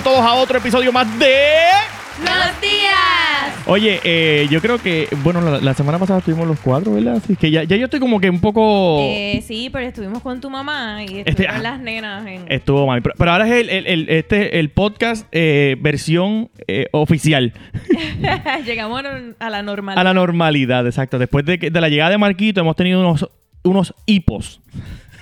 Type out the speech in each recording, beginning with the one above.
todos a otro episodio más de... ¡Los días! Oye, eh, yo creo que, bueno, la, la semana pasada estuvimos los cuatro, ¿verdad? Así que ya, ya yo estoy como que un poco... Eh, sí, pero estuvimos con tu mamá y Este, estuvieron ah, las nenas en... Estuvo mal. Pero, pero ahora es el, el, el- este, el podcast eh, versión eh, oficial. Llegamos a la normalidad. A la normalidad, exacto. Después de, que- de la llegada de Marquito hemos tenido unos, unos hipos.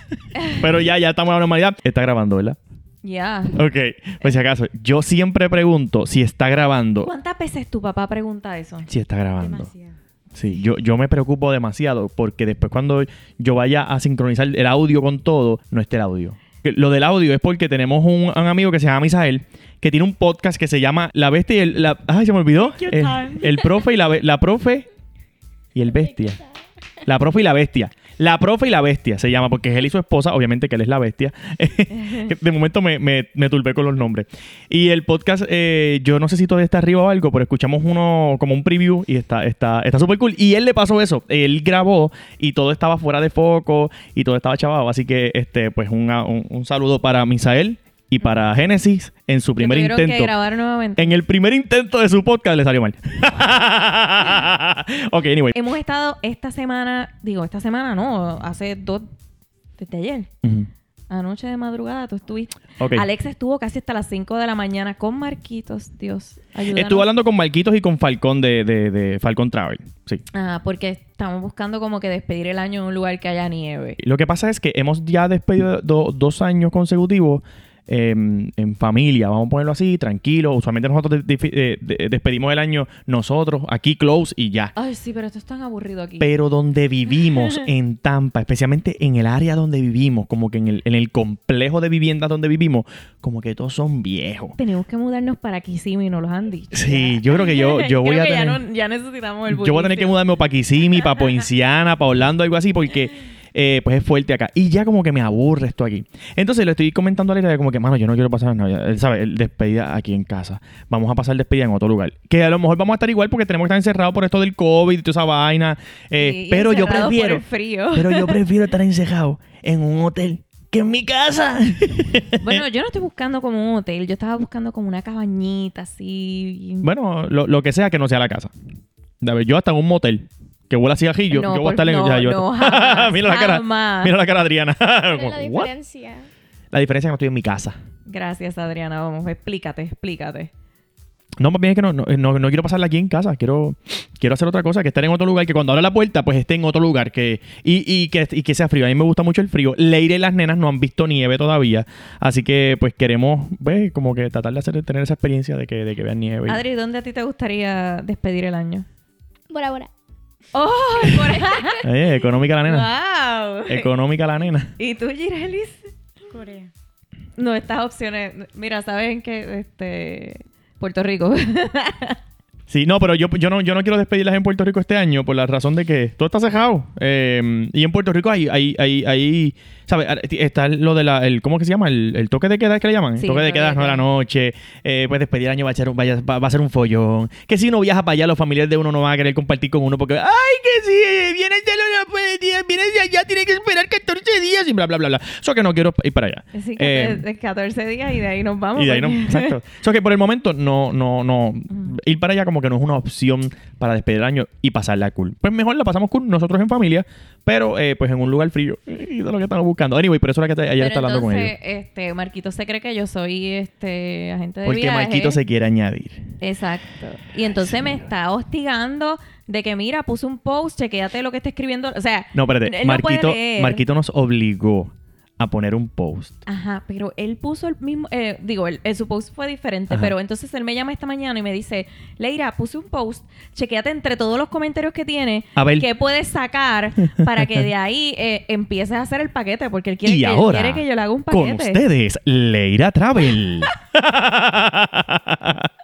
pero ya, ya estamos a la normalidad. Está grabando, ¿verdad? Ya. Ok, pues si acaso, yo siempre pregunto si está grabando. ¿Cuántas veces tu papá pregunta eso? Si está grabando. Demasiado. Sí, yo, yo me preocupo demasiado porque después cuando yo vaya a sincronizar el audio con todo, no esté el audio. Lo del audio es porque tenemos un, un amigo que se llama Misael que tiene un podcast que se llama La Bestia y el... La, ay, se me olvidó. El, el profe y la, la profe y el bestia. La profe y la bestia. La profe y la bestia se llama porque es él y su esposa, obviamente que él es la bestia. de momento me, me, me turbé con los nombres. Y el podcast, eh, yo no sé si todavía está arriba o algo, pero escuchamos uno como un preview y está está está súper cool. Y él le pasó eso. Él grabó y todo estaba fuera de foco y todo estaba chavado. Así que, este pues un, un saludo para Misael y para Génesis en su primer tuvieron que intento. grabar nuevamente. En el primer intento de su podcast le salió mal. ok, anyway. Hemos estado esta semana, digo, esta semana no, hace dos, desde ayer, Ujú. anoche de madrugada, tú estuviste. Ok. Alex estuvo casi hasta las 5 de la mañana con Marquitos, Dios, ayúdanos. Estuve hablando con Marquitos y con Falcón de, de, de Falcón Travel. Sí. Ah, porque estamos buscando como que despedir el año en un lugar que haya nieve. Lo que pasa es que hemos ya despedido do- dos años consecutivos eh, en familia, vamos a ponerlo así, tranquilo. Usualmente nosotros de- de- de- de- despedimos el año nosotros, aquí close y ya. Ay, sí, pero esto es tan aburrido aquí. Pero donde vivimos en Tampa, especialmente en el área donde vivimos, como que en el, en el complejo de viviendas donde vivimos, como que todos son viejos. Tenemos que mudarnos para Kissimmee, nos lo han dicho. Sí, yo creo que yo, yo voy Creo a tener... ya, no- ya necesitamos el Yo voy a tener que mudarme para Kissimmee, para Poinciana, para Orlando, algo así, porque eh, pues es fuerte acá. Y ya como que me aburre esto aquí. Entonces le estoy comentando a Leila como que, mano, yo no quiero pasar Navidad. Él sabe, el despedida aquí en casa. Vamos a pasar despedida en otro lugar. Que a lo mejor vamos a estar igual porque tenemos que estar encerrados por esto del COVID y toda esa vaina. Eh, Sí, pero yo por prefiero. el frío. Pero yo prefiero estar encerrado en un hotel que en mi casa. Bueno, yo no estoy buscando como un hotel, yo estaba buscando como una cabañita así. bueno, lo, lo que sea que no sea la casa. Yo hasta en un motel. Que huele a cigajillo. No, yo voy a por- estar en no, ya, yo- no, jamás, mira la cara. jamás. Mira la cara de Adriana. ¿Cuál Como, es la "What?". diferencia? La diferencia es que no estoy en mi casa. Gracias, Adriana. Vamos, explícate, explícate. No, más bien es que no, no, no- no quiero pasarla aquí en casa. Quiero, quiero hacer otra cosa, que estar en otro lugar, que cuando abra la puerta, pues esté en otro lugar que, y, y que, y que sea frío. A mí me gusta mucho el frío. Leire y las nenas no han visto nieve todavía. Así que, pues queremos, pues, como que tratar de hacer, tener esa experiencia de que, de que vean nieve. Adri, ¿dónde a ti te gustaría despedir el año? Bora Bora. ¡Oh! Por Eh, económica la nena. ¡Wow! Económica la nena. ¿Y tú, Girelis? Corea. No, estas opciones. Mira, ¿saben que Este. Puerto Rico. Sí, no, pero yo, yo, no, yo no quiero despedirlas en Puerto Rico este año por la razón de que todo está cejado. Eh, y en Puerto Rico hay, hay, hay, hay ¿sabes? Está lo de la, el, ¿cómo que se llama? El, el toque de queda, ¿es que le llaman? Sí, toque de queda no de la noche. Eh, pues despedir el año va a, ser un, va, va a ser un follón. Que si uno viaja para allá, los familiares de uno no van a querer compartir con uno porque, ay, que si viene de lo viene de allá, tiene que esperar 14 días y bla, bla, bla, bla. Eso que no quiero ir para allá. Así que Eh, de 14 días y de ahí nos vamos. y de ahí no, porque- exacto. Eso que por el momento no, no, no. Ir para allá como que no es una opción para despedir el año y pasarla cool. Pues mejor la pasamos cool nosotros en familia, pero eh, pues en un lugar frío. Y de lo que estamos buscando. Anyway, por eso era que ayer está hablando con ellos. este, Marquito se cree que yo soy este agente de Porque viaje. Marquito se quiere añadir. Exacto. Y entonces me está hostigando de que, mira, puse un post, chequéate lo que está escribiendo. O sea, No, espérate. no. Marquito nos obligó a poner un post. Ajá, pero él puso el mismo, eh, digo, el, el- su post fue diferente, Ajá. pero entonces él me llama esta mañana y me dice, Leira, puse un post, chequéate entre todos los comentarios que tiene, A ver. qué puedes sacar para que de ahí eh, empieces a hacer el paquete, porque él quiere, y él ahora, quiere que yo le haga un con paquete. ustedes, Leira Travel.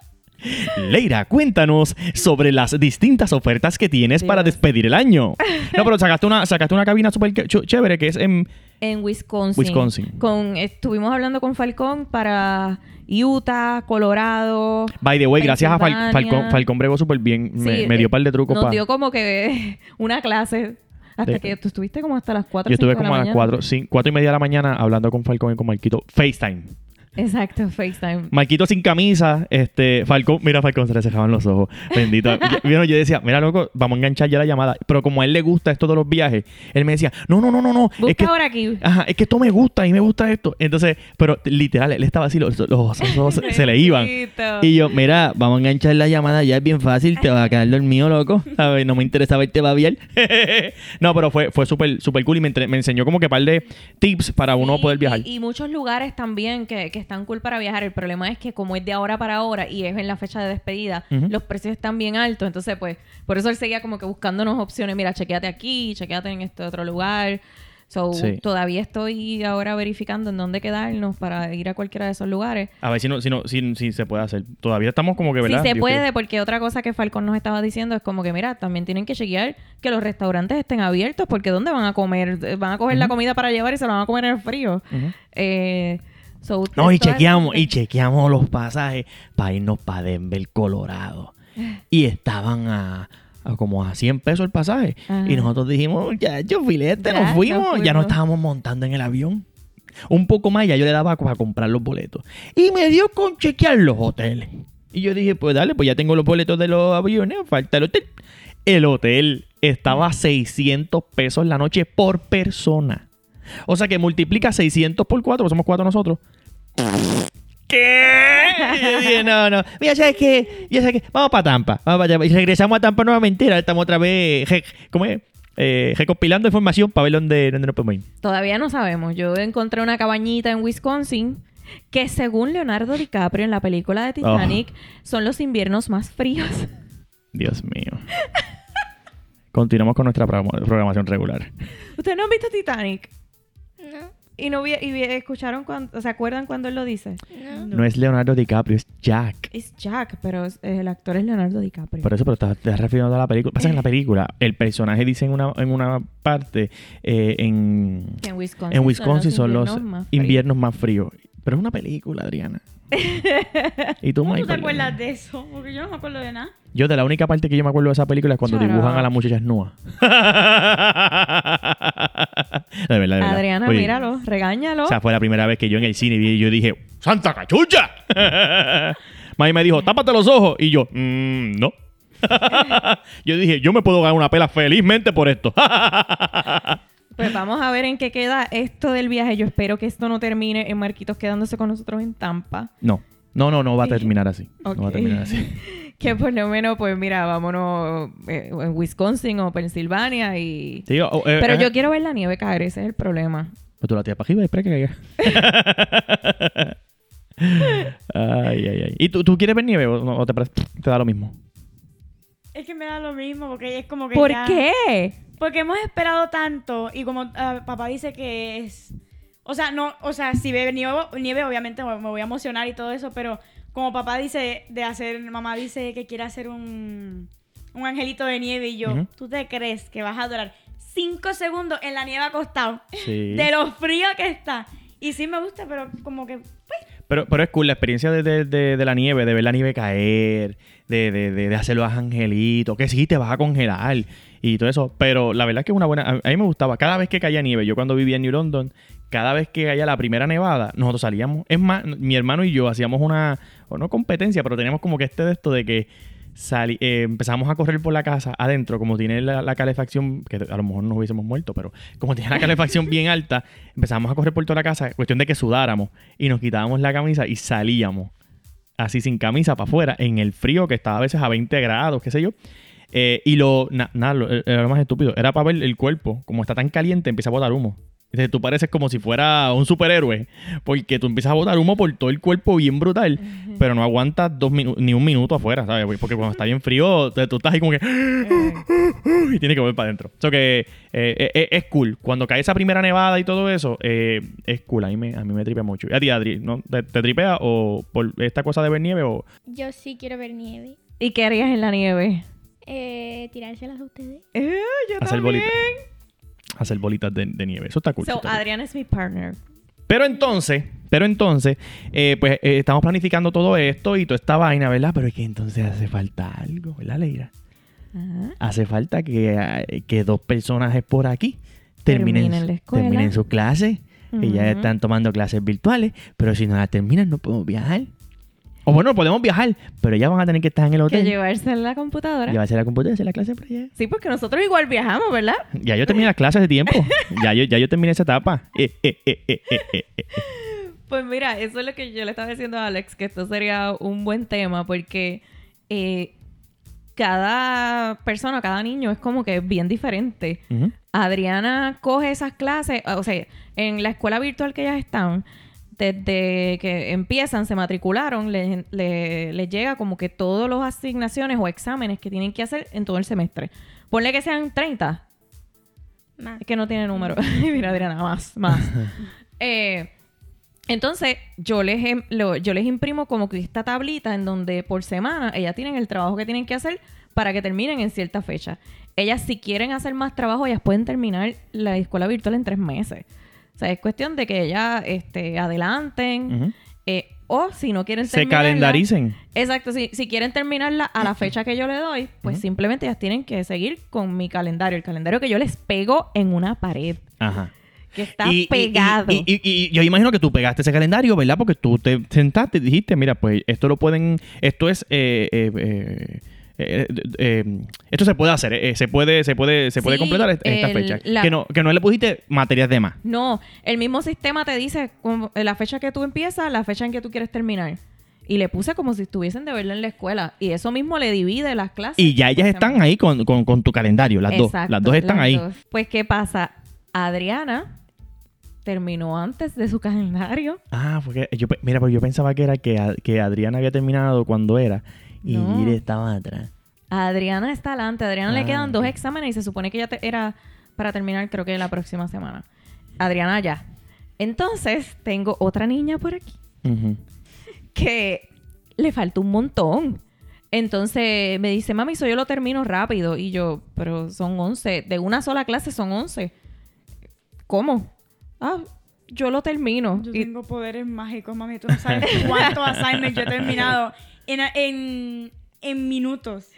Leira, cuéntanos sobre las distintas ofertas que tienes para despedir el año. No, pero sacaste una, sacaste una cabina súper chévere que es en... En Wisconsin. Wisconsin. Con, estuvimos hablando con Falcón para Utah, Colorado. By the way, gracias a Fal-. Falcón, Falcón bregó súper bien. me, Sí, me dio eh, un par de trucos Nos para... dio como que una clase hasta De- que tú estuviste como hasta las 4 Yo estuve como a las 4, sí, cuatro y media de la mañana hablando con Falcón y con Marquito. FaceTime. Exacto, FaceTime. Marquito sin camisa, este, Falcón, mira Falcón se le cejaban los ojos, bendito. yo, yo decía, mira loco, vamos a enganchar ya la llamada, pero como a él le gusta esto de los viajes, él me decía, no, no, no, no, no, Busca es que, ahora aquí. ajá, es que esto me gusta y me gusta esto. Entonces, pero literal, él estaba así, los, los ojos se, le iban. Y yo, mira, vamos a enganchar la llamada, ya es bien fácil, te va a quedar dormido, loco. A ver, no me interesa verte babiar. no, pero fue, fue súper súper cool y me, entre- me enseñó como que par de tips para uno poder viajar. Y, y muchos lugares también que, que están cool para viajar. El problema es que como es de ahora para ahora y es en la fecha de despedida, Ujú. los precios están bien altos. Entonces, pues, por eso él seguía como que buscándonos opciones. Mira, chequeate aquí, chequeate en este otro lugar. So, Sí. todavía estoy ahora verificando en dónde quedarnos para ir a cualquiera de esos lugares. A ver si no, si no, si, si se puede hacer. Todavía estamos como que, ¿verdad? Si se Dios puede, quiere. porque otra cosa que Falcon nos estaba diciendo es como que, mira, también tienen que chequear que los restaurantes estén abiertos, porque ¿dónde van a comer? Van a coger la Ujú. comida para llevar y se la van a comer en el frío. Ujú. Eh, so, No, y chequeamos, y chequeamos los pasajes para irnos para Denver, Colorado. Y estaban a, a como a 100 pesos el pasaje. Ajá. Y nosotros dijimos, ya, yo filete, Ya, nos fuimos. nos Ya fuimos. estábamos montando en el avión. Un poco más, ya yo le daba para comprar los boletos. Y me dio con chequear los hoteles. Y yo dije, pues dale, pues ya tengo los boletos de los aviones, falta el hotel. El hotel estaba a 600 pesos la noche por persona. O sea que multiplica 600 por 4, somos cuatro nosotros. ¿Qué? Y yo dije, no, no. Mira, ¿sabes qué? Ya sabes qué. Vamos para Tampa. Vamos para Tampa. Y regresamos a Tampa nuevamente. Ahora estamos otra vez, ¿cómo es? Eh, recopilando información para ver dónde, dónde nos podemos ir. Todavía no sabemos. Yo encontré una cabañita en Wisconsin que según Leonardo DiCaprio en la película de Titanic son los inviernos más fríos. Dios mío. Continuamos con nuestra programa- programación regular. ¿Ustedes no han visto Titanic? No, ¿Y no vi- y vi- escucharon cuando, se acuerdan cuando él lo dice? no. No es Leonardo DiCaprio, es Jack. Es Jack, pero es- el actor es Leonardo DiCaprio. Por eso, pero te estás refiriendo a la película. Pasa que en la película, el personaje dice en una, en una parte, eh, en, Que en Wisconsin, en Wisconsin son los inviernos más fríos. inviernos más fríos. Pero es una película, Adriana. ¿Y tú, ¿Cómo tú te Michael? acuerdas de eso? Porque yo no me acuerdo de nada. Yo de la única parte que yo me acuerdo de esa película es cuando Shut dibujan up. a las muchachas nuas. verdad. Adriana, Oye, míralo, regáñalo. O sea, fue la primera vez que yo en el cine vi y yo dije, ¡Santa cachucha! Mami me dijo, tápate los ojos. Y yo, "Mm, no. yo dije, yo me puedo ganar una pela felizmente por esto. Pues vamos a ver en qué queda esto del viaje. Yo espero que esto no termine en Marquitos quedándose con nosotros en Tampa. no, no, no, no va a terminar así. No va a terminar así. Que por lo menos, pues mira, vámonos eh, en Wisconsin o Pensilvania y... Eh, Pero eh, yo quiero ver la nieve caer, ese es el problema. Pues tú la tiras para arriba y espera que caiga. ay, ay, ay. ¿Y tú, tú quieres ver nieve o, no- o te, parece- te da lo mismo? Es que me da lo mismo, porque es como que ¿Por ya- qué? Porque hemos esperado tanto y como ah, papá dice que es... O sea, no, o sea, si ve nieve, nieve obviamente me me voy a emocionar y todo eso, pero como papá dice de hacer, mamá dice que quiere hacer un, un angelito de nieve y yo. ¿tú te crees que vas a durar cinco segundos en la nieve acostado? Sí. De lo frío que está. Y sí me gusta, pero como que... Pues, Pero, pero es cool la experiencia de, de- de- de la nieve, de ver la nieve caer, de, de, hacer los angelitos, que sí te vas a congelar y todo eso. Pero la verdad es que es una buena. A mí me gustaba. Cada vez que caía nieve, yo cuando vivía en New London, cada vez que caía la primera nevada, nosotros salíamos. Es más, mi hermano y yo hacíamos una. O no competencia, pero teníamos como que este de esto de que. sali- eh, empezamos a correr por la casa adentro, como tiene la, la calefacción, que a lo mejor nos hubiésemos muerto, pero como tiene la calefacción bien alta, empezamos a correr por toda la casa, cuestión de que sudáramos y nos quitábamos la camisa y salíamos así sin camisa para afuera en el frío que estaba a veces a 20 grados, qué sé yo. Eh, y lo, na- nada, lo, era lo más estúpido, era para ver el cuerpo, como está tan caliente, empieza a botar humo. Entonces, tú pareces como si fuera un superhéroe, porque tú empiezas a botar humo por todo el cuerpo bien brutal, pero no aguantas dos ni un minuto afuera, ¿sabes? Porque cuando está bien frío, tú estás ahí como que... y tiene que volver para adentro. Eso que eh, eh, eh, es cool. Cuando cae esa primera nevada y todo eso, eh, es cool. A mí me, a mí me tripea mucho. ¿Y a ti, Adri, ¿no? ¿Te, te tripea o por esta cosa de ver nieve o...? yo sí quiero ver nieve. ¿Y qué harías en la nieve? Eh, tirárselas a ustedes. Eh, yo Hacer también. bolitas. Hacer bolitas de, de nieve. Eso está cool. So, eso está cool. Adriana es mi partner. Pero entonces, pero entonces, eh, pues eh, estamos planificando todo esto y toda esta vaina, ¿verdad? Pero es que entonces hace falta algo, ¿verdad, Leira? Ajá. Hace falta que, eh, que dos personajes por aquí terminen, Terminen la escuela. terminen su clase, Y ya Ujú. están tomando clases virtuales, pero si no las terminan no podemos viajar. O bueno, podemos viajar, pero ya van a tener que estar en el Que hotel. llevarse en la computadora. Llevarse la computadora hacer la clase por allá. Sí, porque nosotros igual viajamos, ¿verdad? Ya yo terminé las clases de tiempo. ya, yo, ya yo terminé esa etapa. Eh, eh, eh. Pues mira, eso es lo que yo le estaba diciendo a Alex, que esto sería un buen tema porque cada persona, cada niño es como que bien diferente. Adriana coge esas clases, o sea, en la escuela virtual que ellas están, desde que empiezan, se matricularon, les le, llega como que todas las asignaciones o exámenes que tienen que hacer en todo el semestre. Ponle que sean 30, Más. es que no tiene número. Mira, Adriana, más, más. Eh, entonces, yo les, em- lo- yo les imprimo como que esta tablita en donde por semana ellas tienen el trabajo que tienen que hacer para que terminen en cierta fecha. Ellas, si quieren hacer más trabajo, ellas pueden terminar la escuela virtual en tres meses. O sea, es cuestión de que ellas este, adelanten. Eh, o si no quieren Se terminarla- calendaricen. Exacto, si, si quieren terminarla a la fecha que yo le doy, pues simplemente ellas tienen que seguir con mi calendario, el calendario que yo les pego en una pared, Ajá. que está y- pegado. Y, y- y yo imagino que tú pegaste ese calendario, ¿verdad? Porque tú te sentaste y dijiste, mira, pues esto lo pueden, esto es, eh, eh, eh, eh, eh, esto se puede hacer, eh, se puede, se puede, se puede Sí, completar est- esta el- fecha. la- Que no, que no le pusiste materias de más. No, el mismo sistema te dice como- la fecha que tú empiezas, la fecha en que tú quieres terminar. Y le puse como si estuviesen de verla en la escuela. Y eso mismo le divide las clases. Y ya ellas están ahí con, con- con tu calendario, las dos. Las dos están las ahí. dos. Pues, ¿qué pasa? Adriana terminó antes de su calendario. Ah, porque yo, mira, porque yo pensaba que era que, que Adriana había terminado cuando era y No. Gire estaba atrás. A Adriana está adelante. A Adriana Ah, le quedan dos exámenes y se supone que ya te- era para terminar, creo que la próxima semana. Adriana ya. Entonces, tengo otra niña por aquí que le falta un montón. Entonces me dice, mami, eso yo lo termino rápido. Y yo, pero son 11. De una sola clase son 11. ¿Cómo? Ah, yo lo termino. Yo Y- tengo poderes mágicos, mami. Tú no sabes cuántos assignments yo he terminado en, en, en minutos.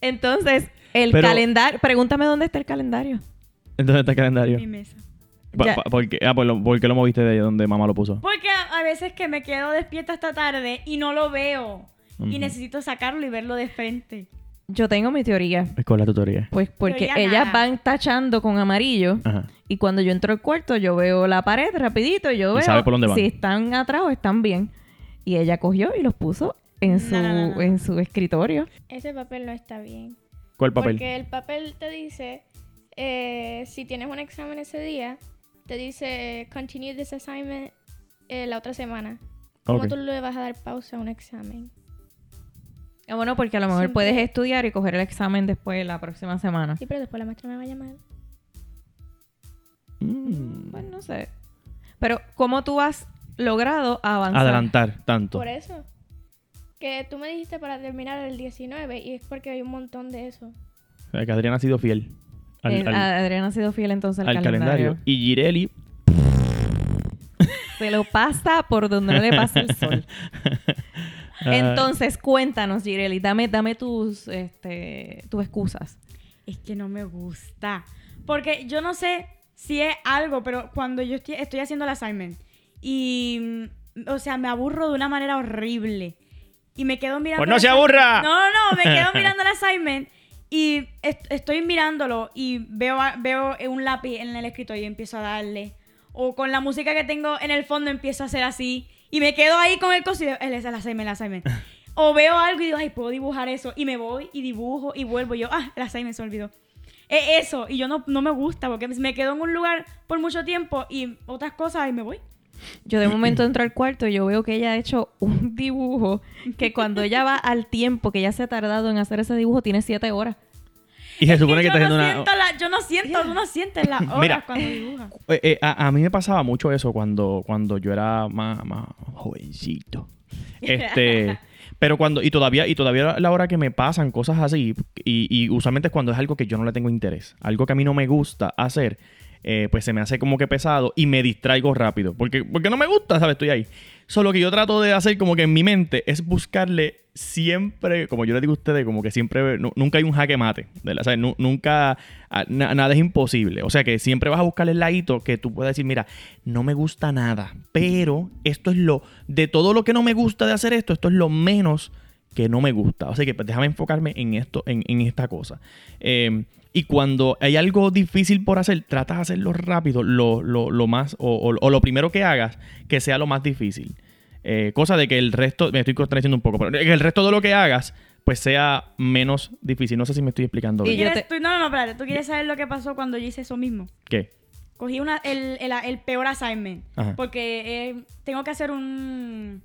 Entonces, el Pero- calendario... Pregúntame dónde está el calendario. Entonces está el En calendario. mi mesa. Pa- Ya. pa- ¿por, qué? Ah, pues lo, ¿por qué lo moviste de donde mamá lo puso? Porque a, a veces que me quedo despierta hasta tarde y no lo veo. Y necesito sacarlo y verlo de frente. Yo tengo mi teoría. Es con la tutoría. Pues porque Teoría ellas nada. van tachando con amarillo. Ajá. Y cuando yo entro al cuarto, yo veo la pared rapidito y yo Y veo sabe por dónde van. si están atrás o están bien. Y ella cogió y los puso en su, No, no, no, no. En su escritorio. Ese papel no está bien. ¿Cuál papel? Porque el papel te dice, eh, si tienes un examen ese día, te dice continue this assignment eh, la otra semana. ¿Cómo tú le vas a dar pausa a un examen? Ah, bueno, porque a lo mejor Siempre- puedes estudiar y coger el examen después la próxima semana. Sí, pero después la maestra me va a llamar. Mm. Pues no sé. Pero, ¿cómo tú has logrado avanzar? Adelantar tanto. Por eso. Que tú me dijiste para terminar el 19 y es porque hay un montón de eso. O sea, que Adriana ha sido fiel al, Eh, al- Adriana ha sido fiel entonces al, al calendario. Y Gireli. Se lo pasa por donde no le pasa el sol. ah, Entonces, cuéntanos, Gireli, dame, dame tus, este, tus excusas. Es que no me gusta. Porque yo no sé si es algo, pero cuando yo estoy, estoy haciendo el assignment y, mm, o sea, me aburro de una manera horrible. Y me quedo mirando... Pues no se aburra. No, no, no, me quedo mirando el assignment y est- estoy mirándolo y veo, veo un lápiz en el escritorio y empiezo a darle. O con la música que tengo en el fondo empiezo a hacer así. Y me quedo ahí con el digo, "El- el assignment, el assignment. O veo algo y digo, ay, puedo dibujar eso. Y me voy y dibujo y vuelvo. Y yo, ah, el assignment se olvidó. Es eso. Y yo no, no me gusta porque me quedo en un lugar por mucho tiempo y otras cosas y me voy. Yo de momento entro al cuarto y yo veo que ella ha hecho un dibujo que cuando ella va al tiempo que ella se ha tardado en hacer ese dibujo tiene siete horas. y se supone que yo, está no haciendo una. siento la- yo no siento, tú no sientes las horas Mira. cuando dibujas. Eh, eh, a, a mí me pasaba mucho eso cuando, cuando yo era más, más jovencito. Este, pero cuando, y todavía, y todavía a la hora que me pasan cosas así, y, y usualmente es cuando es algo que yo no le tengo interés, algo que a mí no me gusta hacer, eh, pues se me hace como que pesado y me distraigo rápido. Porque, porque no me gusta, ¿sabes? Estoy ahí. Solo que yo trato de hacer como que en mi mente es buscarle siempre, como yo les digo a ustedes, como que siempre, nu- nunca hay un jaque mate. ¿verdad? O nunca, ah, na- nada es imposible. O sea, que siempre vas a buscar el ladito que tú puedas decir, mira, no me gusta nada, pero esto es lo, de todo lo que no me gusta de hacer esto, esto es lo menos que no me gusta. O sea que pues, déjame enfocarme en esto, en, en esta cosa. Eh, y cuando hay algo difícil por hacer, trata de hacerlo rápido, lo, lo- lo más, o, o- o lo primero que hagas, que sea lo más difícil. Eh, cosa de que el resto, me estoy contradiciendo un poco, pero que el resto de lo que hagas, pues sea menos difícil. No sé si me estoy explicando Y bien. yo ¿Quieres- te- tú- no, no, no, espérate. ¿Tú quieres saber lo que pasó cuando yo hice eso mismo? ¿Qué? Cogí una, el, el, el peor assignment. Ajá. Porque eh, tengo que hacer un...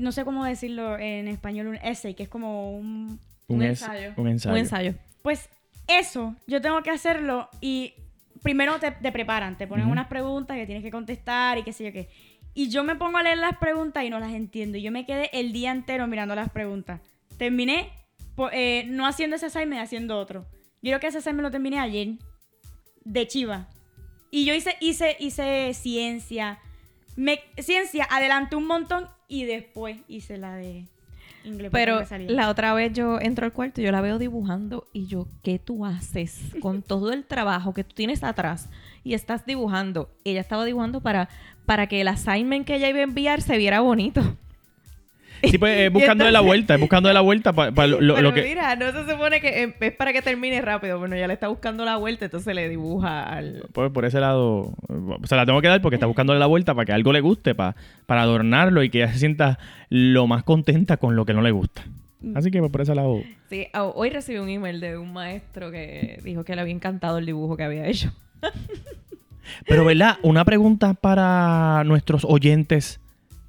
No sé cómo decirlo en español, un essay, que es como un... Un es- ensayo. Un ensayo. Un ensayo. Pues eso, yo tengo que hacerlo y primero te, te preparan, te ponen unas preguntas que tienes que contestar y qué sé yo qué. Y yo me pongo a leer las preguntas y no las entiendo. Y yo me quedé el día entero mirando las preguntas. Terminé eh, no haciendo ese assignment, haciendo otro. Yo creo que ese assignment lo terminé ayer, de chiva. Y yo hice, hice, hice ciencia. Me, ciencia, adelanté un montón y después hice la de inglés. Pero la otra vez yo entro al cuarto y yo la veo dibujando y yo, ¿qué tú haces con todo el trabajo que tú tienes atrás y estás dibujando? Ella estaba dibujando para, para que el assignment que ella iba a enviar se viera bonito. Sí, pues es buscándole la entonces- vuelta, es buscándole la vuelta para lo, lo- Pero lo que... mira, no se supone que eh, es para que termine rápido. Bueno, ella le está buscando la vuelta, entonces le dibuja al... Pues por ese lado, se la tengo que dar porque está buscándole la vuelta para que algo le guste, para, para adornarlo y que ella se sienta lo más contenta con lo que no le gusta. Así que pues, por ese lado... Sí, hoy recibí un email de un maestro que dijo que le había encantado el dibujo que había hecho. Pero, ¿verdad? Una pregunta para nuestros oyentes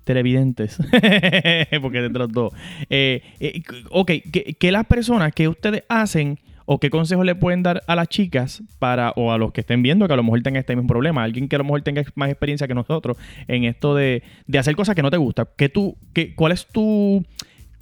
televidentes. Porque de los dos. Eh, eh, ok, ¿qué, las personas que ustedes hacen o qué consejos le pueden dar a las chicas para o a los que estén viendo que a lo mejor tengan este mismo problema? Alguien que a lo mejor tenga más experiencia que nosotros en esto de, de hacer cosas que no te gustan. ¿Qué tú, qué, ¿Cuál es tu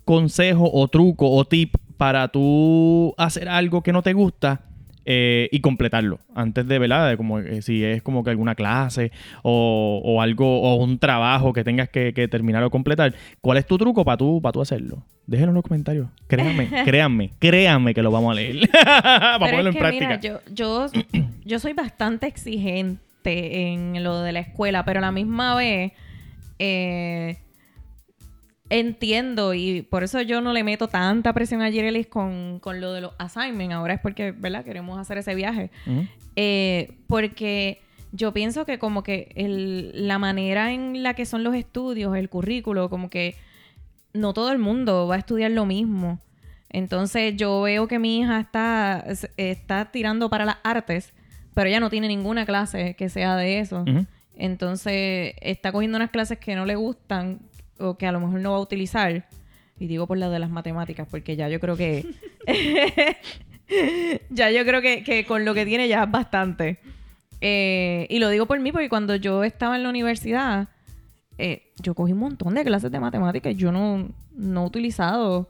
consejo o truco o tip para tú hacer algo que no te gusta eh, y completarlo antes de, ¿verdad? De como eh, si es como que alguna clase o, o algo o un trabajo que tengas que, que terminar o completar. ¿Cuál es tu truco para tú, para tú hacerlo? Déjenlo en los comentarios. Créanme, créanme, créanme que lo vamos a leer. para Pero ponerlo es en que, mira, práctica. yo, yo, yo soy bastante exigente en lo de la escuela, pero a la misma vez eh, entiendo y por eso yo no le meto tanta presión a Jirelis con, con lo de los assignments. Ahora es porque, ¿verdad? Queremos hacer ese viaje. Eh, porque yo pienso que como que el- la manera en la que son los estudios, el currículo, como que no todo el mundo va a estudiar lo mismo. Entonces yo veo que mi hija está, está tirando para las artes, pero ella no tiene ninguna clase que sea de eso. Entonces está cogiendo unas clases que no le gustan o que a lo mejor no va a utilizar. Y digo por la de las matemáticas, porque ya yo creo que... ya yo creo que, que con lo que tiene ya es bastante. Eh, y lo digo por mí, porque cuando yo estaba en la universidad, eh, yo cogí un montón de clases de matemáticas yo no, no he utilizado...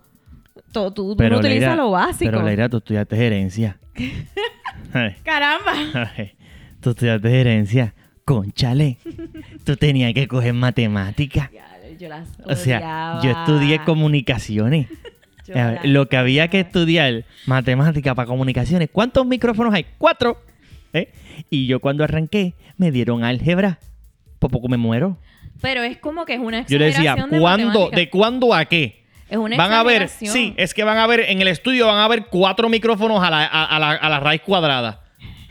Tú, tú, tú no utilizas Leira- lo básico. Pero Leira, tú estudiaste gerencia. ¡Caramba! tú estudiaste gerencia. Conchale. Tú tenías que coger matemáticas. Yo las O sea, yo estudié comunicaciones. Yo A ver, las lo que había que estudiar, matemática para comunicaciones. ¿Cuántos micrófonos hay? Cuatro. ¿Eh? Y yo cuando arranqué, me dieron álgebra. Por poco me muero. Pero es como que es una Yo le decía, exageración de ¿cuándo? ¿De cuándo a qué? Es una Van a ver, exageración. sí, es que van a ver, en el estudio van a ver cuatro micrófonos a la, a, a la, a la raíz cuadrada.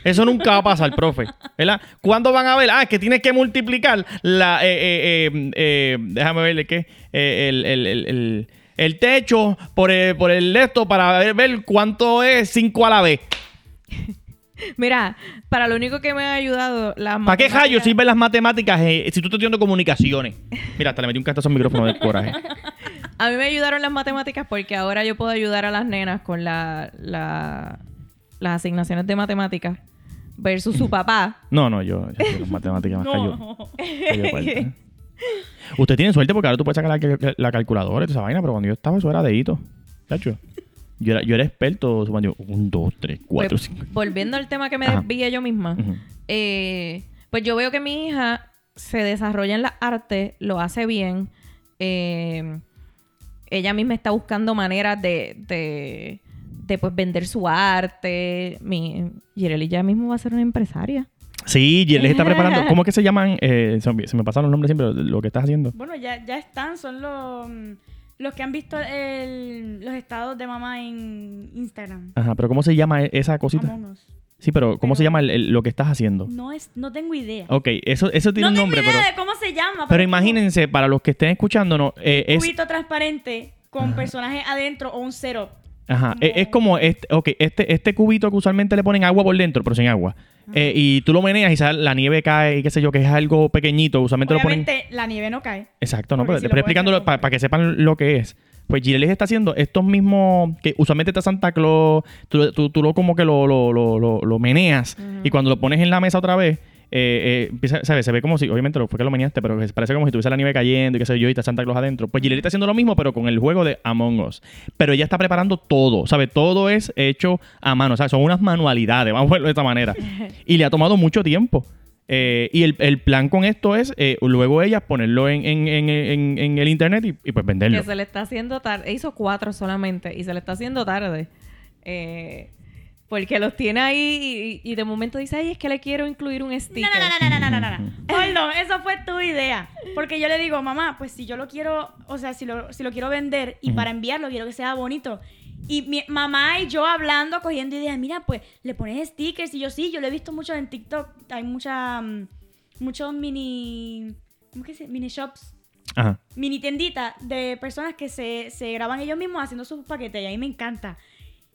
Eso nunca va a pasar, profe. ¿Verdad? ¿Cuándo van a ver? Ah, que tienes que multiplicar la. eh, eh, eh, eh, déjame verle qué. Eh, el, el, el, el- el techo por el, por el esto para ver, ver cuánto es 5 a la vez. Mira, para lo único que me ha ayudado la ¿Para qué rayos sirven las matemáticas eh, si tú estás estudiando comunicaciones? Mira, hasta le metí un castazo al micrófono del coraje. A mí me ayudaron las matemáticas porque ahora yo puedo ayudar a las nenas con la, la- las asignaciones de matemáticas versus su papá. No, no, yo, yo matemáticas cayó. No. cayó. Usted tiene suerte porque ahora tú puedes sacar la, la calculadora y toda esa vaina, pero cuando yo estaba eso era dedito. Chacho. Yo era, yo era experto sumando un, dos, tres, cuatro, Pues, cinco. volviendo al tema que me Ajá. desvié yo misma, eh, pues yo veo que mi hija se desarrolla en las artes, lo hace bien. eh, ella misma está buscando maneras de, de, de, pues vender su arte. Mi, Jireli ya mismo va a ser una empresaria. Sí, les está preparando. ¿Cómo es que se llaman? Eh, se, me- se me pasaron los nombres siempre, lo que estás haciendo. Bueno, ya, ya están, son los, los que han visto el- los estados de mamá en Instagram. Ajá, pero ¿cómo se llama e- esa cosita? Sí, pero ¿cómo se llama el- el- lo que estás haciendo? No, es, no tengo idea. Ok, eso, eso tiene no un tengo nombre, idea pero... de cómo se llama. Pero imagínense, para los que estén escuchándonos, eh, Un es... cubito transparente con personajes adentro o un cero. Ajá, como- es, es como este, ok, este, este cubito que usualmente le ponen agua por dentro, pero sin agua. Eh, y tú lo meneas y sale- la nieve cae y qué sé yo, que es algo pequeñito. Usualmente lo ponen... Obviamente la nieve no cae. Exacto, no, pero si te lo estoy puedes explicando hacer para que sepan lo que es. Pues Gilelis está haciendo estos mismos que usualmente está Santa Claus, tú, tú, tú lo como que lo, lo, lo, lo, lo meneas y cuando lo pones en la mesa otra vez, eh, eh, ¿sabes? Se ve como si, obviamente lo fue que lo meneaste, pero parece como si tuviese la nieve cayendo y qué sé yo, y está Santa Claus adentro. Pues Gilelis está haciendo lo mismo, pero con el juego de Among Us. Pero ella está preparando todo, ¿sabes? Todo es hecho a mano, o sea, son unas manualidades, vamos a verlo de esta manera. Y le ha tomado mucho tiempo. Eh, y el, plan con esto es eh, luego ella ponerlo en, el internet y, y, pues venderlo. Que se le está haciendo tarde. Hizo cuatro solamente y se le está haciendo tarde. Eh, porque los tiene ahí y, y de momento dice, ay, es que le quiero incluir un No, sticker. no, no, no, no, no, no, no, no. Hold eso fue tu idea. Porque yo le digo, mamá, pues si yo lo quiero, o sea, si lo, si lo quiero vender y para enviarlo quiero que sea bonito. Y mi mamá y yo hablando, cogiendo ideas, mira, pues le pones stickers y yo sí, yo lo he visto mucho en TikTok. Hay mucha, mm, muchos mini, ¿cómo que se? Mini shops, Ajá. mini tienditas de personas que se, se graban ellos mismos haciendo sus paquetes y a mí me encanta.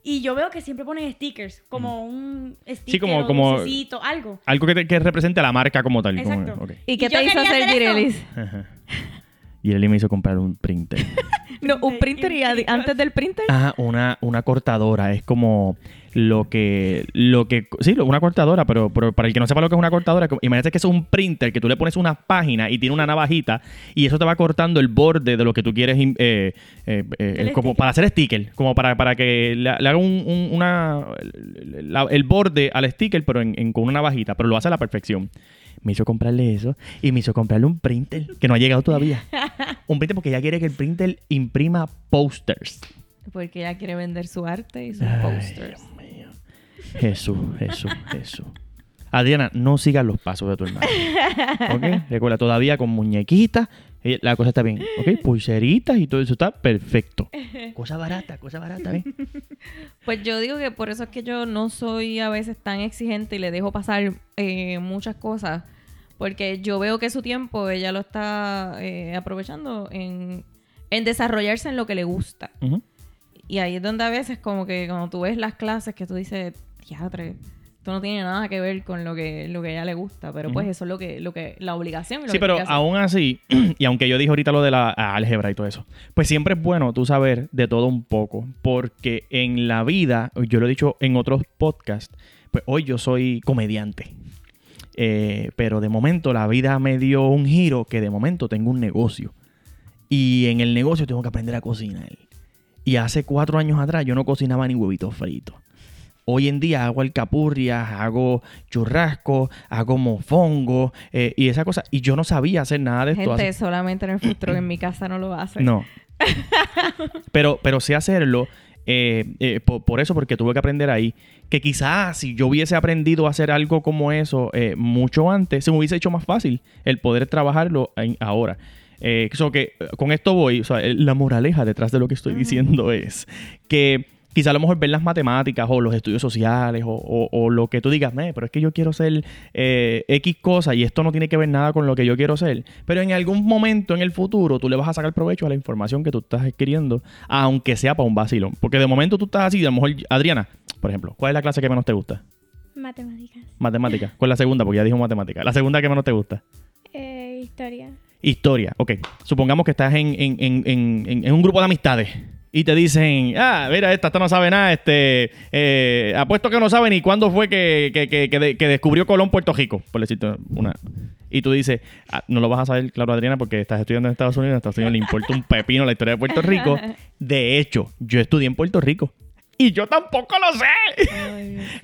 Y yo veo que siempre ponen stickers, como un sticker como- o como- dulcecito, algo. Algo que, te- que represente a la marca como tal. como-. ¿Y qué te hizo hacer. Girelis? Y él me hizo comprar un printer. No, un printer y antes del printer. Ajá, una, una cortadora. Es como lo que. lo que Sí, una cortadora, pero, pero para el que no sepa lo que es una cortadora, imagínate que es un printer que tú le pones una página y tiene una navajita y eso te va cortando el borde de lo que tú quieres. eh, eh, eh, El como sticker. para hacer sticker. Como para, para que le, le haga un, un- una. la- el borde al sticker, pero en, en- con una navajita. Pero lo hace a la perfección. Me hizo comprarle eso y me hizo comprarle un printer que no ha llegado todavía. un printer porque ella quiere que el printer imprima posters. Porque ella quiere vender su arte y sus Ay, posters. Jesús, Jesús, Jesús. Adriana, no sigas los pasos de tu hermano. ¿Ok? Recuerda, todavía con muñequitas, eh, la cosa está bien. ¿Ok? Pulseritas y todo eso está perfecto. Cosa barata, cosa barata, ¿ves? Pues yo digo que por eso es que yo no soy a veces tan exigente y le dejo pasar eh, muchas cosas. Porque yo veo que su tiempo ella lo está eh, aprovechando en, en desarrollarse en lo que le gusta. Y ahí es donde a veces como que cuando tú ves las clases que tú dices, teatre, esto no tiene nada que ver con lo que, lo que a ella le gusta. Pero pues eso es lo que, lo que, la obligación. lo Sí, que pero aún así, y aunque yo dije ahorita lo de la álgebra y todo eso, pues siempre es bueno tú saber de todo un poco, porque en la vida, yo lo he dicho en otros podcasts, pues hoy yo soy comediante. Eh, pero de momento la vida me dio un giro que de momento tengo un negocio. Y en el negocio tengo que aprender a cocinar. Y hace cuatro años atrás yo no cocinaba ni huevitos fritos. Hoy en día hago alcapurrias, hago churrasco, hago mofongo eh, y esa cosa. Y yo no sabía hacer nada de esto. Gente, solamente en el truck en mi casa no lo hace. No. pero, pero sé hacerlo. eh, eh, por, por eso, porque tuve que aprender ahí. Que quizás si yo hubiese aprendido a hacer algo como eso eh, mucho antes, se me hubiese hecho más fácil el poder trabajarlo en- ahora. Eh, so que con esto voy, o sea, la moraleja detrás de lo que estoy diciendo es que quizá a lo mejor ver las matemáticas o los estudios sociales o, o- o lo que tú digas, "Me, pero es que yo quiero ser eh, X cosa y esto no tiene que ver nada con lo que yo quiero ser. Pero en algún momento en el futuro tú le vas a sacar provecho a la información que tú estás adquiriendo, aunque sea para un vacilón. Porque de momento tú estás así, a lo mejor, Adriana, por ejemplo, ¿cuál es la clase que menos te gusta? Matemáticas. Matemática. ¿Cuál es la segunda? Porque ya dijo matemática. La segunda que menos te gusta. Eh, historia. Historia, ok. Supongamos que estás en, en- en- en- en- en un grupo de amistades y te dicen, ah, mira, esta, esta no sabe nada, este, eh, apuesto que no sabe ni cuándo fue que, que- que- que de- que descubrió Colón Puerto Rico, por decirte una. Y tú dices, ah, no lo vas a saber, claro, Adriana, porque estás estudiando en Estados Unidos, en Estados Unidos le importa un pepino la historia de Puerto Rico. De hecho, yo estudié en Puerto Rico y yo tampoco lo sé. Ay, Dios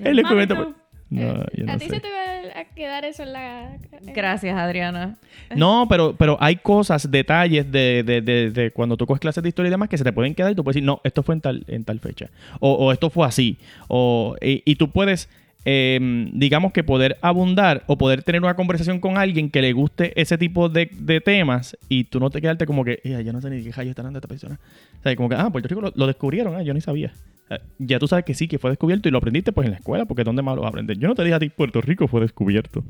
mío. Tú. pues, No, yo ¿A no ti sé. se te va a quedar eso en la... Gracias, Adriana. No, pero, pero hay cosas, detalles de, de, de, de cuando tú coges clases de historia y demás que se te pueden quedar y tú puedes decir, no, esto fue en tal, en tal fecha. O, o esto fue así. O, y, y tú puedes, eh, digamos que poder abundar o poder tener una conversación con alguien que le guste ese tipo de, de temas y tú no te quedarte como que, "Ea, yo no sé ni qué rayos están dando esta persona. O sea, como que, ah, Puerto Rico lo, lo descubrieron, ah, yo ni sabía. Eh, Ya tú sabes que sí, que fue descubierto y lo aprendiste pues en la escuela, porque ¿dónde más lo vas a aprender? Yo no te dije a ti, Puerto Rico fue descubierto.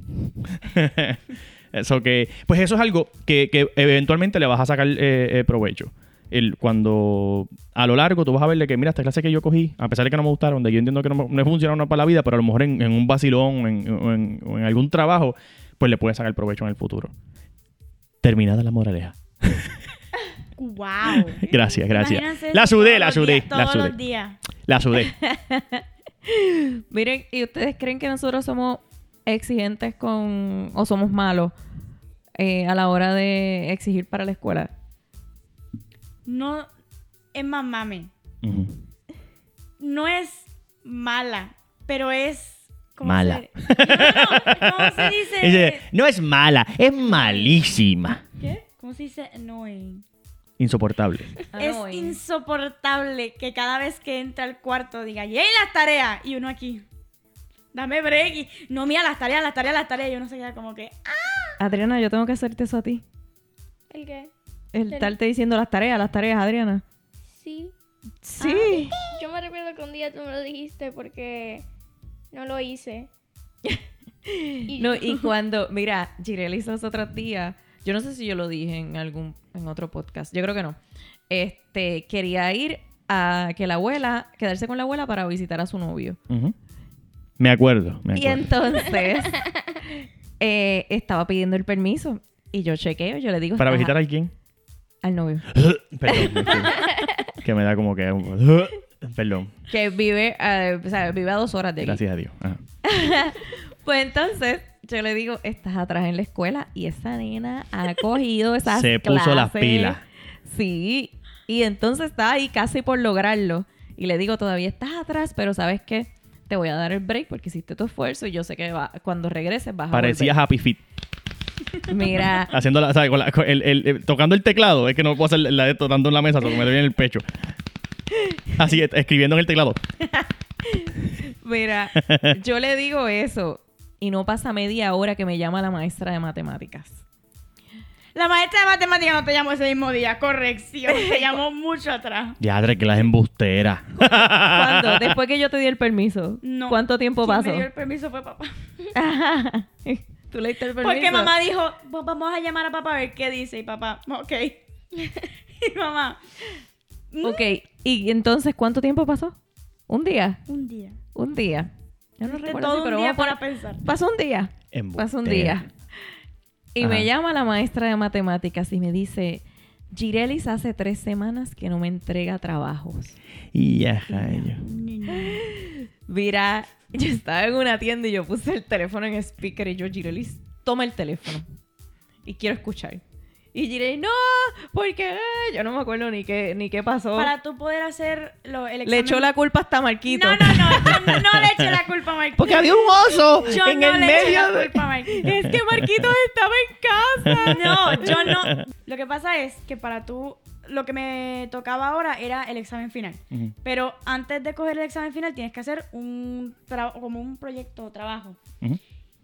eso que, pues eso es algo que, que eventualmente le vas a sacar eh, eh, provecho. El, cuando a lo largo tú vas a verle que, mira, esta clase que yo cogí, a pesar de que no me gustaron, de yo entiendo que no, me- no para la vida, pero a lo mejor en, en un vacilón en- en, en algún trabajo, pues le puedes sacar provecho en el futuro. Terminada la moraleja. ¡Wow! Gracias, gracias. Imagínense La sudé, todos la sudé, días, la Todos sudé. los días. La sudé. Miren, ¿y ustedes creen que nosotros somos exigentes con... o somos malos eh, a la hora de exigir para la escuela? No, es más mame. No es mala, pero es... ¿cómo Mala. se- No, no, no, ¿Cómo se dice? Dice, no es mala, es malísima. ¿Qué? ¿Cómo se dice? Annoying. Insoportable. Es Annoying. insoportable que cada vez que entra al cuarto diga, ¡Yay, las tareas! Y uno aquí, dame break. Y, no, mira, las tareas, las tareas, las tareas. Y uno se queda como que, "Ah". Adriana, yo tengo que hacerte eso a ti. ¿El qué? El Del- estarte diciendo las tareas, las tareas, Adriana. Sí. Sí. Yo me recuerdo que un día tú me lo dijiste porque no lo hice. Y- No, y cuando, mira, Jirel hizo los otros días, yo no sé si yo lo dije en algún, en otro podcast, yo creo que no. Este, quería ir a que la abuela, quedarse con la abuela para visitar a su novio. Me acuerdo, me Y entonces eh, estaba pidiendo el permiso y yo chequeo, yo le digo ¿Para "Estás visitar a- a quién? al novio Perdón. que me da como que... Perdón. que vive, eh, o sea, vive a dos horas de aquí. Gracias a Dios. Ajá. Pues entonces yo le digo, estás atrás en la escuela y esa nena ha cogido esas Se puso las clases". pilas. Sí, y entonces está ahí casi por lograrlo. Y le digo, todavía estás atrás, pero ¿sabes qué? Te voy a dar el break porque hiciste tu esfuerzo y yo sé que va- cuando regreses vas a Parecía Happy Feet. Mira, Haciendo la, ¿sabes? Con la- con el- el- el- tocando el teclado. Es que no puedo hacer la de esto dando en la mesa porque me duele en el pecho. Así, es- escribiendo en el teclado. mira, yo le digo eso y no pasa media hora que me llama la maestra de matemáticas. La maestra de matemáticas no te llamó ese mismo día, corrección. Te llamó mucho atrás. Diadre, que las embusteras. ¿Cuándo? Después que yo te di el permiso. No. ¿Cuánto tiempo Quien pasó? me dio el permiso fue papá. Tú le diste el permiso. Porque mamá dijo, "Pues vamos a llamar a papá a ver qué dice. Y papá, ok. y mamá, Ok, y entonces, ¿cuánto tiempo pasó? ¿Un día? un día. Un día. Yo no recuerdo todo un pero día para pensar. Pasó un día. Pasó un día. Y Ajá. me llama la maestra de matemáticas y me dice, Girelis hace tres semanas que no me entrega trabajos. Y ya. Mira, yo estaba en una tienda y yo puse el teléfono en speaker y yo, Girelis, toma el teléfono. Y quiero escuchar. Y Girelis, no, porque yo no me acuerdo ni qué, ni qué pasó. Para tú poder hacer lo, el examen. Le echó la culpa hasta Marquito. No, no, no, no, no le eché la culpa a Marquito. Porque había un oso yo en no el le eché medio la de... culpa a Marquito. Es que Marquito estaba en casa. No, yo no. Lo que pasa es que para tú, lo que me tocaba ahora era el examen final. Pero antes de coger el examen final tienes que hacer un como un proyecto o trabajo.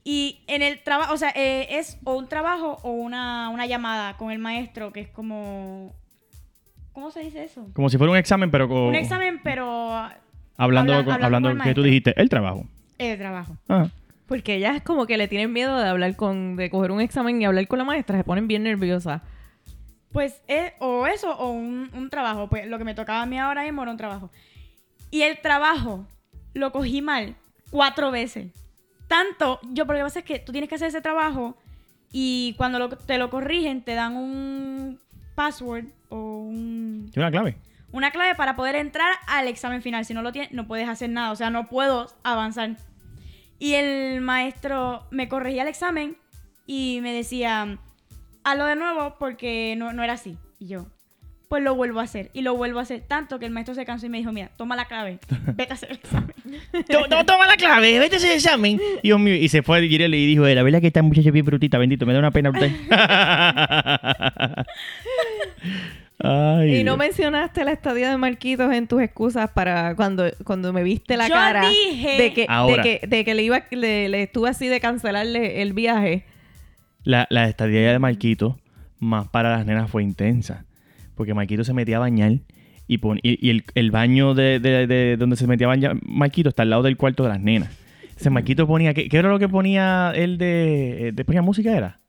Y en el trabajo, o sea, eh, es o un trabajo o una, una llamada con el maestro, que es como... ¿Cómo se dice eso? Como si fuera un examen, pero con... Un examen, pero Hablando, habla- con- hablando hablando con que tú dijiste, el trabajo. el trabajo. Ah. Porque ellas como que le tienen miedo de hablar con, de coger un examen y hablar con la maestra, se ponen bien nerviosas. Pues es o eso o un, un trabajo. Pues lo que me tocaba a mí ahora mismo era un trabajo. Y el trabajo lo cogí mal cuatro veces. Tanto, yo, porque lo que pasa es que tú tienes que hacer ese trabajo y cuando lo- te lo corrigen te dan un password o un- ¿Tiene una clave? una clave para poder entrar al examen final. Si no lo tienes, no puedes hacer nada. O sea, no puedo avanzar. Y el maestro me corregía el examen y me decía, hazlo de nuevo porque no, no era así. Y yo, pues lo vuelvo a hacer. Y lo vuelvo a hacer tanto que el maestro se cansó y me dijo, mira, toma la clave, vete a hacer el examen. To- to- Toma la clave, vete a hacer el examen. Dios mío, y se fue a Girel y dijo, la verdad que esta muchacha es bien brutita, bendito, me da una pena usted. Ay, Y no Dios. mencionaste la estadía de Marquitos en tus excusas para cuando, cuando me viste la Yo cara dije- de que, de Ahora. que, de que le iba le, le estuve así de cancelarle el viaje. la, la estadía de Marquito, más para las nenas, fue intensa. Porque Marquito se metía a bañar y, pon- y, y el, el baño de, de- de donde se metía a bañar Marquito está al lado del cuarto de las nenas. Ese Marquito ponía, ¿qué, qué era lo que ponía él de, eh, de ponía música era?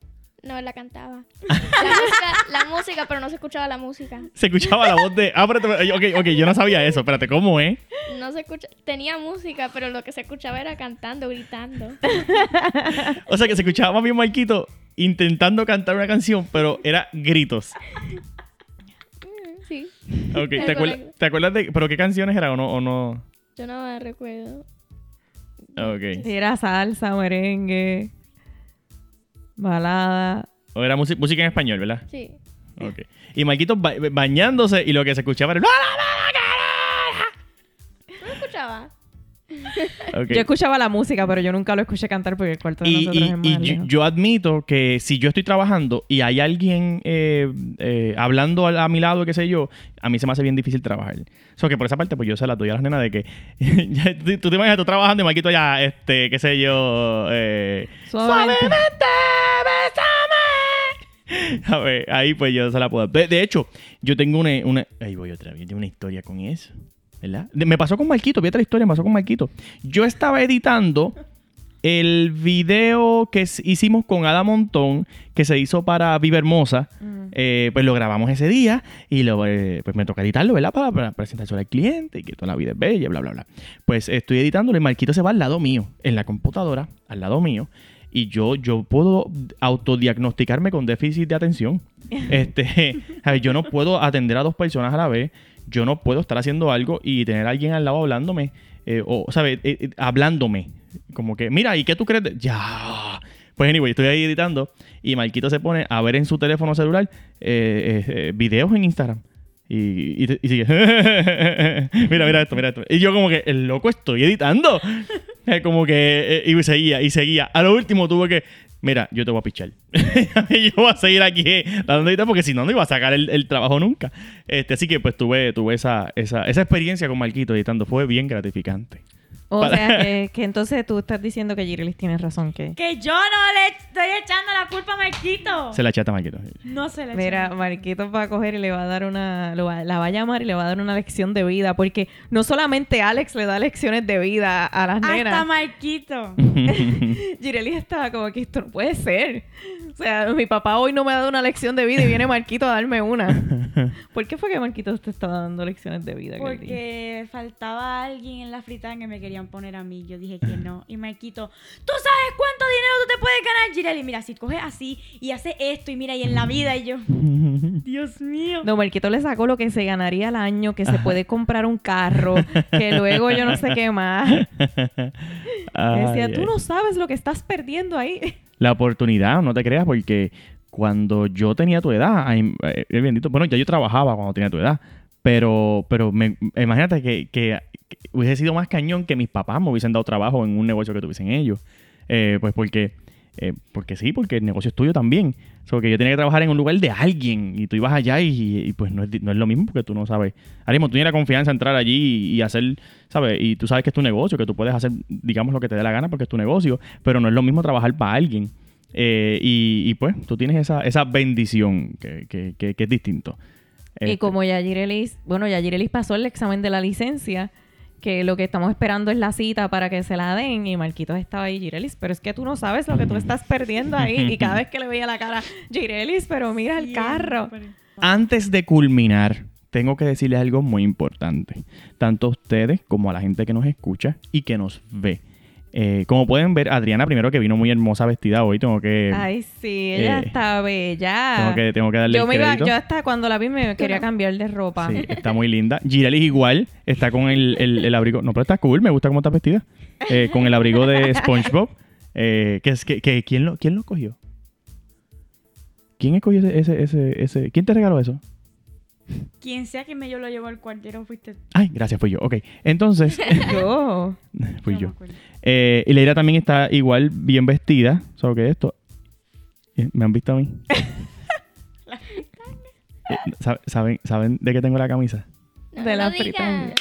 No, él la cantaba. La música, la música, pero no se escuchaba la música. Se escuchaba la voz de... Ah, espérate, ok, ok, yo no sabía eso. Espérate, ¿cómo es? No se escucha, tenía música, pero lo que se escuchaba era cantando, gritando. O sea, que se escuchaba más bien Marquito intentando cantar una canción, pero era gritos. Sí, Ok, ¿te, acuerdas, correcto. ¿te acuerdas de... ¿Pero qué canciones eran o no? O no? yo no me recuerdo. Ok. Era salsa, merengue, balada. O era música música en español, ¿verdad? Sí. Ok. Y Marquito ba- bañándose y lo que se escuchaba era... ¿No lo escuchaba? Yo escuchaba la música, pero yo nunca lo escuché cantar porque el cuarto de Y, nosotros y- es más y yo, lejos. yo admito que si yo estoy trabajando y hay alguien eh, eh, hablando a, a mi lado, qué sé yo, a mí se me hace bien difícil trabajar. O sea, que por esa parte, pues yo se la doy a las nenas de que tú, te imaginas tú trabajando y Marquito ya, este, qué sé yo, eh, Suavemente. bésame. A ver, ahí pues yo se la puedo. De, de hecho, yo tengo una, una. Ahí voy otra vez. Tengo una historia con eso. Me pasó con Marquito. Vi otra historia. Me pasó con Marquito. Yo estaba editando el video que hicimos con Ada Montón, que se hizo para Viva Hermosa. Mm. Eh, pues lo grabamos ese día y lo, eh, pues me toca editarlo, ¿verdad? Para, para presentárselo al cliente y que toda la vida es bella, bla, bla, bla. Pues estoy editándolo y Marquito se va al lado mío, en la computadora, al lado mío. Y yo, yo puedo autodiagnosticarme con déficit de atención. Este, yo no puedo atender a dos personas a la vez. Yo no puedo estar haciendo algo y tener a alguien al lado hablándome. eh, o, ¿sabes? Eh, eh, hablándome. Como que, mira, ¿y qué tú crees? de-?" Ya. Pues anyway, estoy ahí editando y Marquito se pone a ver en su teléfono celular videos en Instagram. Y, y, y sigue. mira, mira esto, mira esto. Y yo como que, el loco, estoy editando. Como que, y seguía, y seguía. A lo último tuve que, mira, yo te voy a pichar. yo voy a seguir aquí eh, dando porque si no, no iba a sacar el, el trabajo nunca. Este, así que pues tuve, tuve esa, esa, esa experiencia con Marquito editando. Fue bien gratificante. O Para- sea, que, que entonces tú estás diciendo que Girilis tiene razón. que Que yo no le estoy echando la culpa a Marquito. Se la chata Marquito. No se le Mira, echa. Marquitos va a coger y le va a dar una, lo va- la va a llamar y le va a dar una lección de vida, porque no solamente Alex le da lecciones de vida a las Hasta nenas. Marquito. Girelis estaba como que esto no puede ser. O sea, mi papá hoy no me ha dado una lección de vida y viene Marquito a darme una. ¿Por qué fue que Marquito te estaba dando lecciones de vida? Porque faltaba alguien en la fritanga que me querían poner a mí. Yo dije que no. Y Marquito, ¿tú sabes cuánto dinero tú te puedes ganar, Gireli? Mira, si coges así y haces esto y mira, y en la vida, y yo, Dios mío. No, Marquito le sacó lo que se ganaría al año, que se puede comprar un carro, que luego yo no sé qué más. Ay, Decía, tú no sabes lo que estás perdiendo ahí. La oportunidad, no te creas, porque cuando yo tenía tu edad, ay, eh, eh, bendito, bueno, ya yo trabajaba cuando tenía tu edad, pero, pero imagínate que, que- que hubiese sido más cañón que mis papás me hubiesen dado trabajo en un negocio que tuviesen ellos. Eh, pues porque, eh, porque sí, porque el negocio es tuyo también. Sea, que yo tenía que trabajar en un lugar de alguien y tú ibas allá y, y, pues no es, no es lo mismo porque tú no sabes. Ahora mismo tú tienes la confianza de entrar allí y, y hacer, ¿sabes? Y tú sabes que es tu negocio, que tú puedes hacer, digamos, lo que te dé la gana porque es tu negocio, pero no es lo mismo trabajar para alguien. Eh, y, y, pues tú tienes esa, esa bendición que, que, que- que es distinto. Y Este, como ya Girelis, bueno, ya Girelis pasó el examen de la licencia, que lo que estamos esperando es la cita para que se la den, y Marquitos estaba ahí, Girelis, pero es que tú no sabes lo que tú estás perdiendo ahí. Y cada vez que le veía la cara, Girelis, pero mira el carro. Antes de culminar, tengo que decirles algo muy importante, tanto a ustedes como a la gente que nos escucha y que nos ve. Eh, como pueden ver, Adriana, primero que vino muy hermosa vestida hoy, tengo que, Ay, sí, ella eh, está bella. tengo que, tengo que darle yo el me iba, yo hasta cuando la vi me quería cambiar de ropa. Sí, está muy linda. Girelis igual, está con el, el- el abrigo. No, pero está cool, me gusta cómo está vestida. Eh, con el abrigo de SpongeBob. Eh, que es que, que- ¿quién, lo, ¿Quién lo cogió? ¿Quién escogió ese, ese, ese, ese- ¿Quién te regaló eso? Quien sea que me yo lo llevó al cuartero fuiste Ay, gracias, fui yo. Ok, entonces, Yo. fui no yo. Eh, y Leira también está igual bien vestida. ¿Sabes qué es esto? Eh, ¿Me han visto a mí? Eh, ¿sabe- ¿saben, ¿Saben de qué tengo la camisa? No De la fritanga.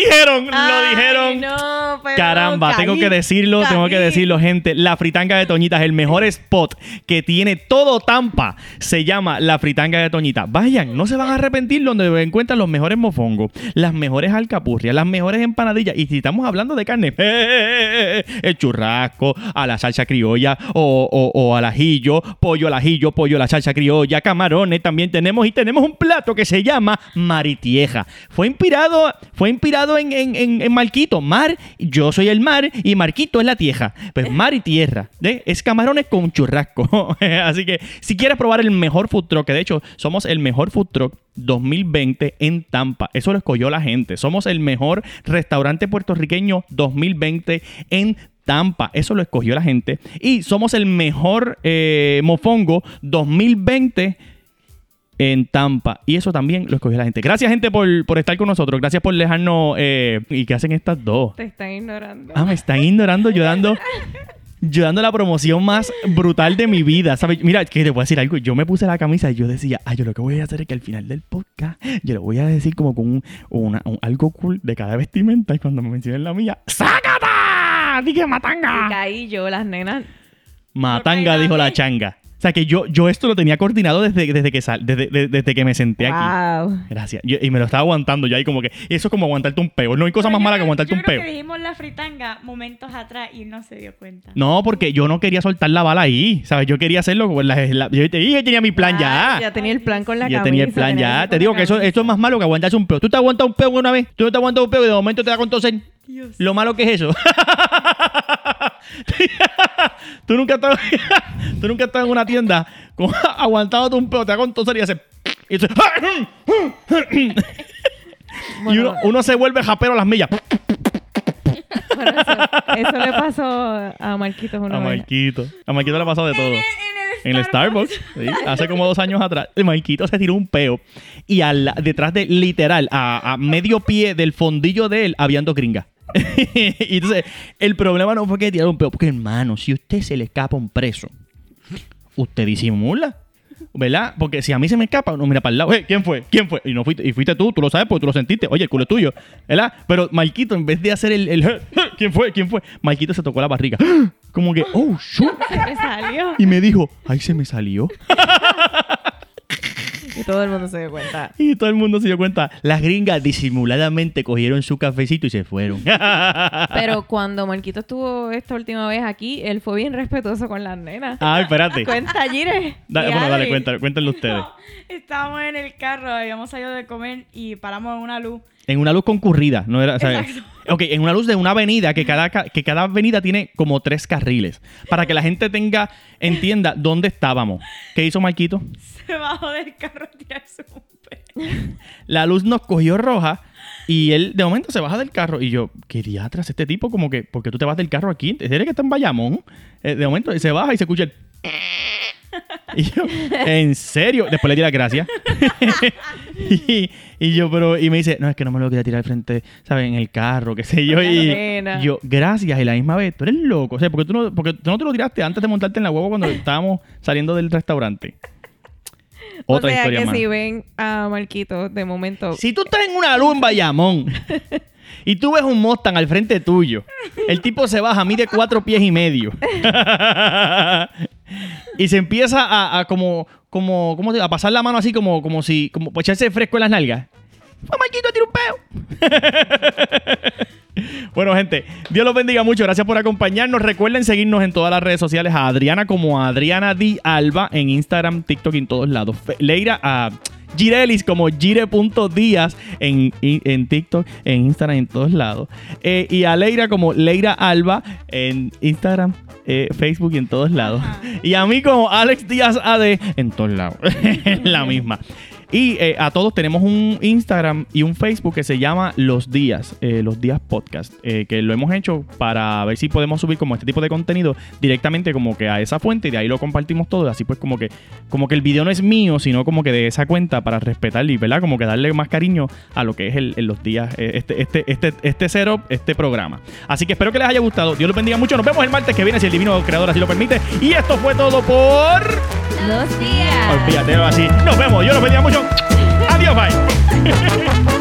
¡Lo dijeron! ¡Lo dijeron! no, pero Caramba, tengo que decirlo, tengo que decirlo, gente. La fritanga de Toñita es el mejor spot que tiene todo Tampa. Se llama la fritanga de Toñita. Vayan, no se van a arrepentir donde encuentran los mejores mofongos, las mejores alcapurrias, las mejores empanadillas. Y si estamos hablando de carne, el churrasco, a la salsa criolla o, o- o al ajillo, pollo al ajillo, pollo a la salsa criolla, camarones también tenemos. Y tenemos un plato que se llama maritieja. Fue inspirado, fue inspirado en, en, en- en Marquito. Mar, yo soy el mar y Marquito es la tierra. Pues mar y tierra. Es camarones con churrasco. Así que si quieres probar el mejor food truck, que de hecho somos el mejor food truck 2020 en Tampa. Eso lo escogió la gente. Somos el mejor restaurante puertorriqueño 2020 en Tampa. Eso lo escogió la gente. Y somos el mejor eh, mofongo 2020 en Tampa. Y eso también lo escogió la gente. Gracias, gente, por, por estar con nosotros. Gracias por dejarnos. eh, ¿Y qué hacen estas dos? Te están ignorando. Ah, me están ignorando, yo dando, yo dando la promoción más brutal de mi vida. ¿sabes? Mira, que te voy a decir algo. Yo me puse la camisa y yo decía, ah, yo lo que voy a hacer es que al final del podcast, yo lo voy a decir como con un, una- un- algo cool de cada vestimenta. Y cuando me mencionen la mía, ¡sácata! Dije Y matanga. caí yo, las nenas. Matanga, dijo la changa. O sea que yo, yo esto lo tenía coordinado desde, desde, que, sal, desde, desde- desde que me senté aquí. Wow. Gracias. Yo- y me lo estaba aguantando ya ahí como que eso es como aguantarte un peo. No hay cosa Pero más yo mala que aguantarte yo un creo peo. que dijimos la fritanga momentos atrás y no se dio cuenta. No, porque yo no quería soltar la bala ahí, ¿sabes? Yo quería hacerlo con la, la- yo, te- yo tenía mi plan ya. Ya tenía el plan con la Ya camisa. tenía el plan ya. Te digo que eso, esto es más malo que aguantarse un peo. ¿Tú te aguantas un peo una vez? ¿Tú no te aguantas un peo y de momento te da con toser? Dios. Lo malo que es eso. tú nunca estás tú nunca estás en una tienda con, aguantándote un peo, te da con toser y hace y, tú- y Bueno, uno, uno se vuelve japero a las millas. bueno, eso, eso le pasó a Marquitos una A vez. Marquito. A Marquito le ha pasado de todo. En el Starbucks, sí, hace como dos años atrás, el Maikito se tiró un peo y al- detrás de, literal, a, a medio pie del fondillo de él, habían dos gringas. y entonces, el problema no fue que tiraron un peo, porque hermano, si usted se le escapa un preso, usted disimula. ¿Verdad? Porque si a mí se me escapa, no mira para el lado. "Eh, ¿Quién fue? ¿Quién fue? Y no fuiste, y fuiste tú, tú lo sabes porque tú lo sentiste. Oye, el culo es tuyo. ¿Verdad? Pero Maikito, en vez de hacer el, el, "Eh, eh, ¿quién fue? ¿Quién fue? Maikito se tocó la barriga. Como que, oh, shoot. Se me salió. Y me dijo, ay, se me salió. Y todo el mundo se dio cuenta. Y todo el mundo se dio cuenta. Las gringas disimuladamente cogieron su cafecito y se fueron. Pero cuando Marquito estuvo esta última vez aquí, él fue bien respetuoso con las nenas. Ay, espérate. Cuenta, Gire. Da- bueno, dale, Adri. cuéntalo, cuéntenlo ustedes. No, estábamos en el carro, habíamos salido de comer y paramos en una luz. En una luz concurrida, no era. Exacto. Ok, en una luz de una avenida que cada, ca- que cada avenida tiene como tres carriles. Para que la gente tenga, entienda dónde estábamos. ¿Qué hizo Marquito? Se bajó del carro a tirarse un peo. La luz nos cogió roja y él de momento se baja del carro. Y yo, ¿qué diatras? Este tipo como que, ¿por qué tú te vas del carro aquí? ¿Es que está en Bayamón? Eh, de momento se baja y se escucha el... Y yo, ¿en serio? Después le di las gracias. y, y yo, pero, y me dice, no, es que no me lo quería tirar al frente, ¿sabes? En el carro, qué sé yo. Y Nena. yo, gracias. Y la misma vez, tú eres loco. O sea, porque tú no, porque tú no te lo tiraste antes de montarte en la huevo cuando estábamos saliendo del restaurante. Otra o sea historia que más. si ven a Marquito de momento. Si tú estás en una luz en Bayamón y tú ves un Mustang al frente tuyo, el tipo se baja, mide cuatro pies y medio. y se empieza a, a como, como, ¿cómo te digo? a pasar la mano así como, como si, como echarse fresco en las nalgas. ¡Fue Marquito, tira un peo! bueno, gente, Dios los bendiga mucho. Gracias por acompañarnos. Recuerden seguirnos en todas las redes sociales a Adriana como Adriana Di Alba en Instagram, TikTok y en todos lados. Leira a Girelis como Gire.díaz en, en, en TikTok, en Instagram, en todos lados. Eh, y a Leira como Leira Alba en Instagram, eh, Facebook y en todos lados. Y a mí como Alex Díaz AD en todos lados. la misma. Y eh, a todos tenemos un Instagram y un Facebook que se llama Los Días, eh, Los Días Podcast, eh, que lo hemos hecho para ver si podemos subir como este tipo de contenido directamente como que a esa fuente y de ahí lo compartimos todo. Así pues como que, como que el video no es mío, sino como que de esa cuenta para respetar y, ¿verdad? Como que darle más cariño a lo que es el, los días, este, este, este, este setup, este programa. Así que espero que les haya gustado. Dios los bendiga mucho. Nos vemos el martes que viene si el divino creador así lo permite. Y esto fue todo por... Los días. Olvídate así. Nos vemos. Dios los bendiga mucho. vai.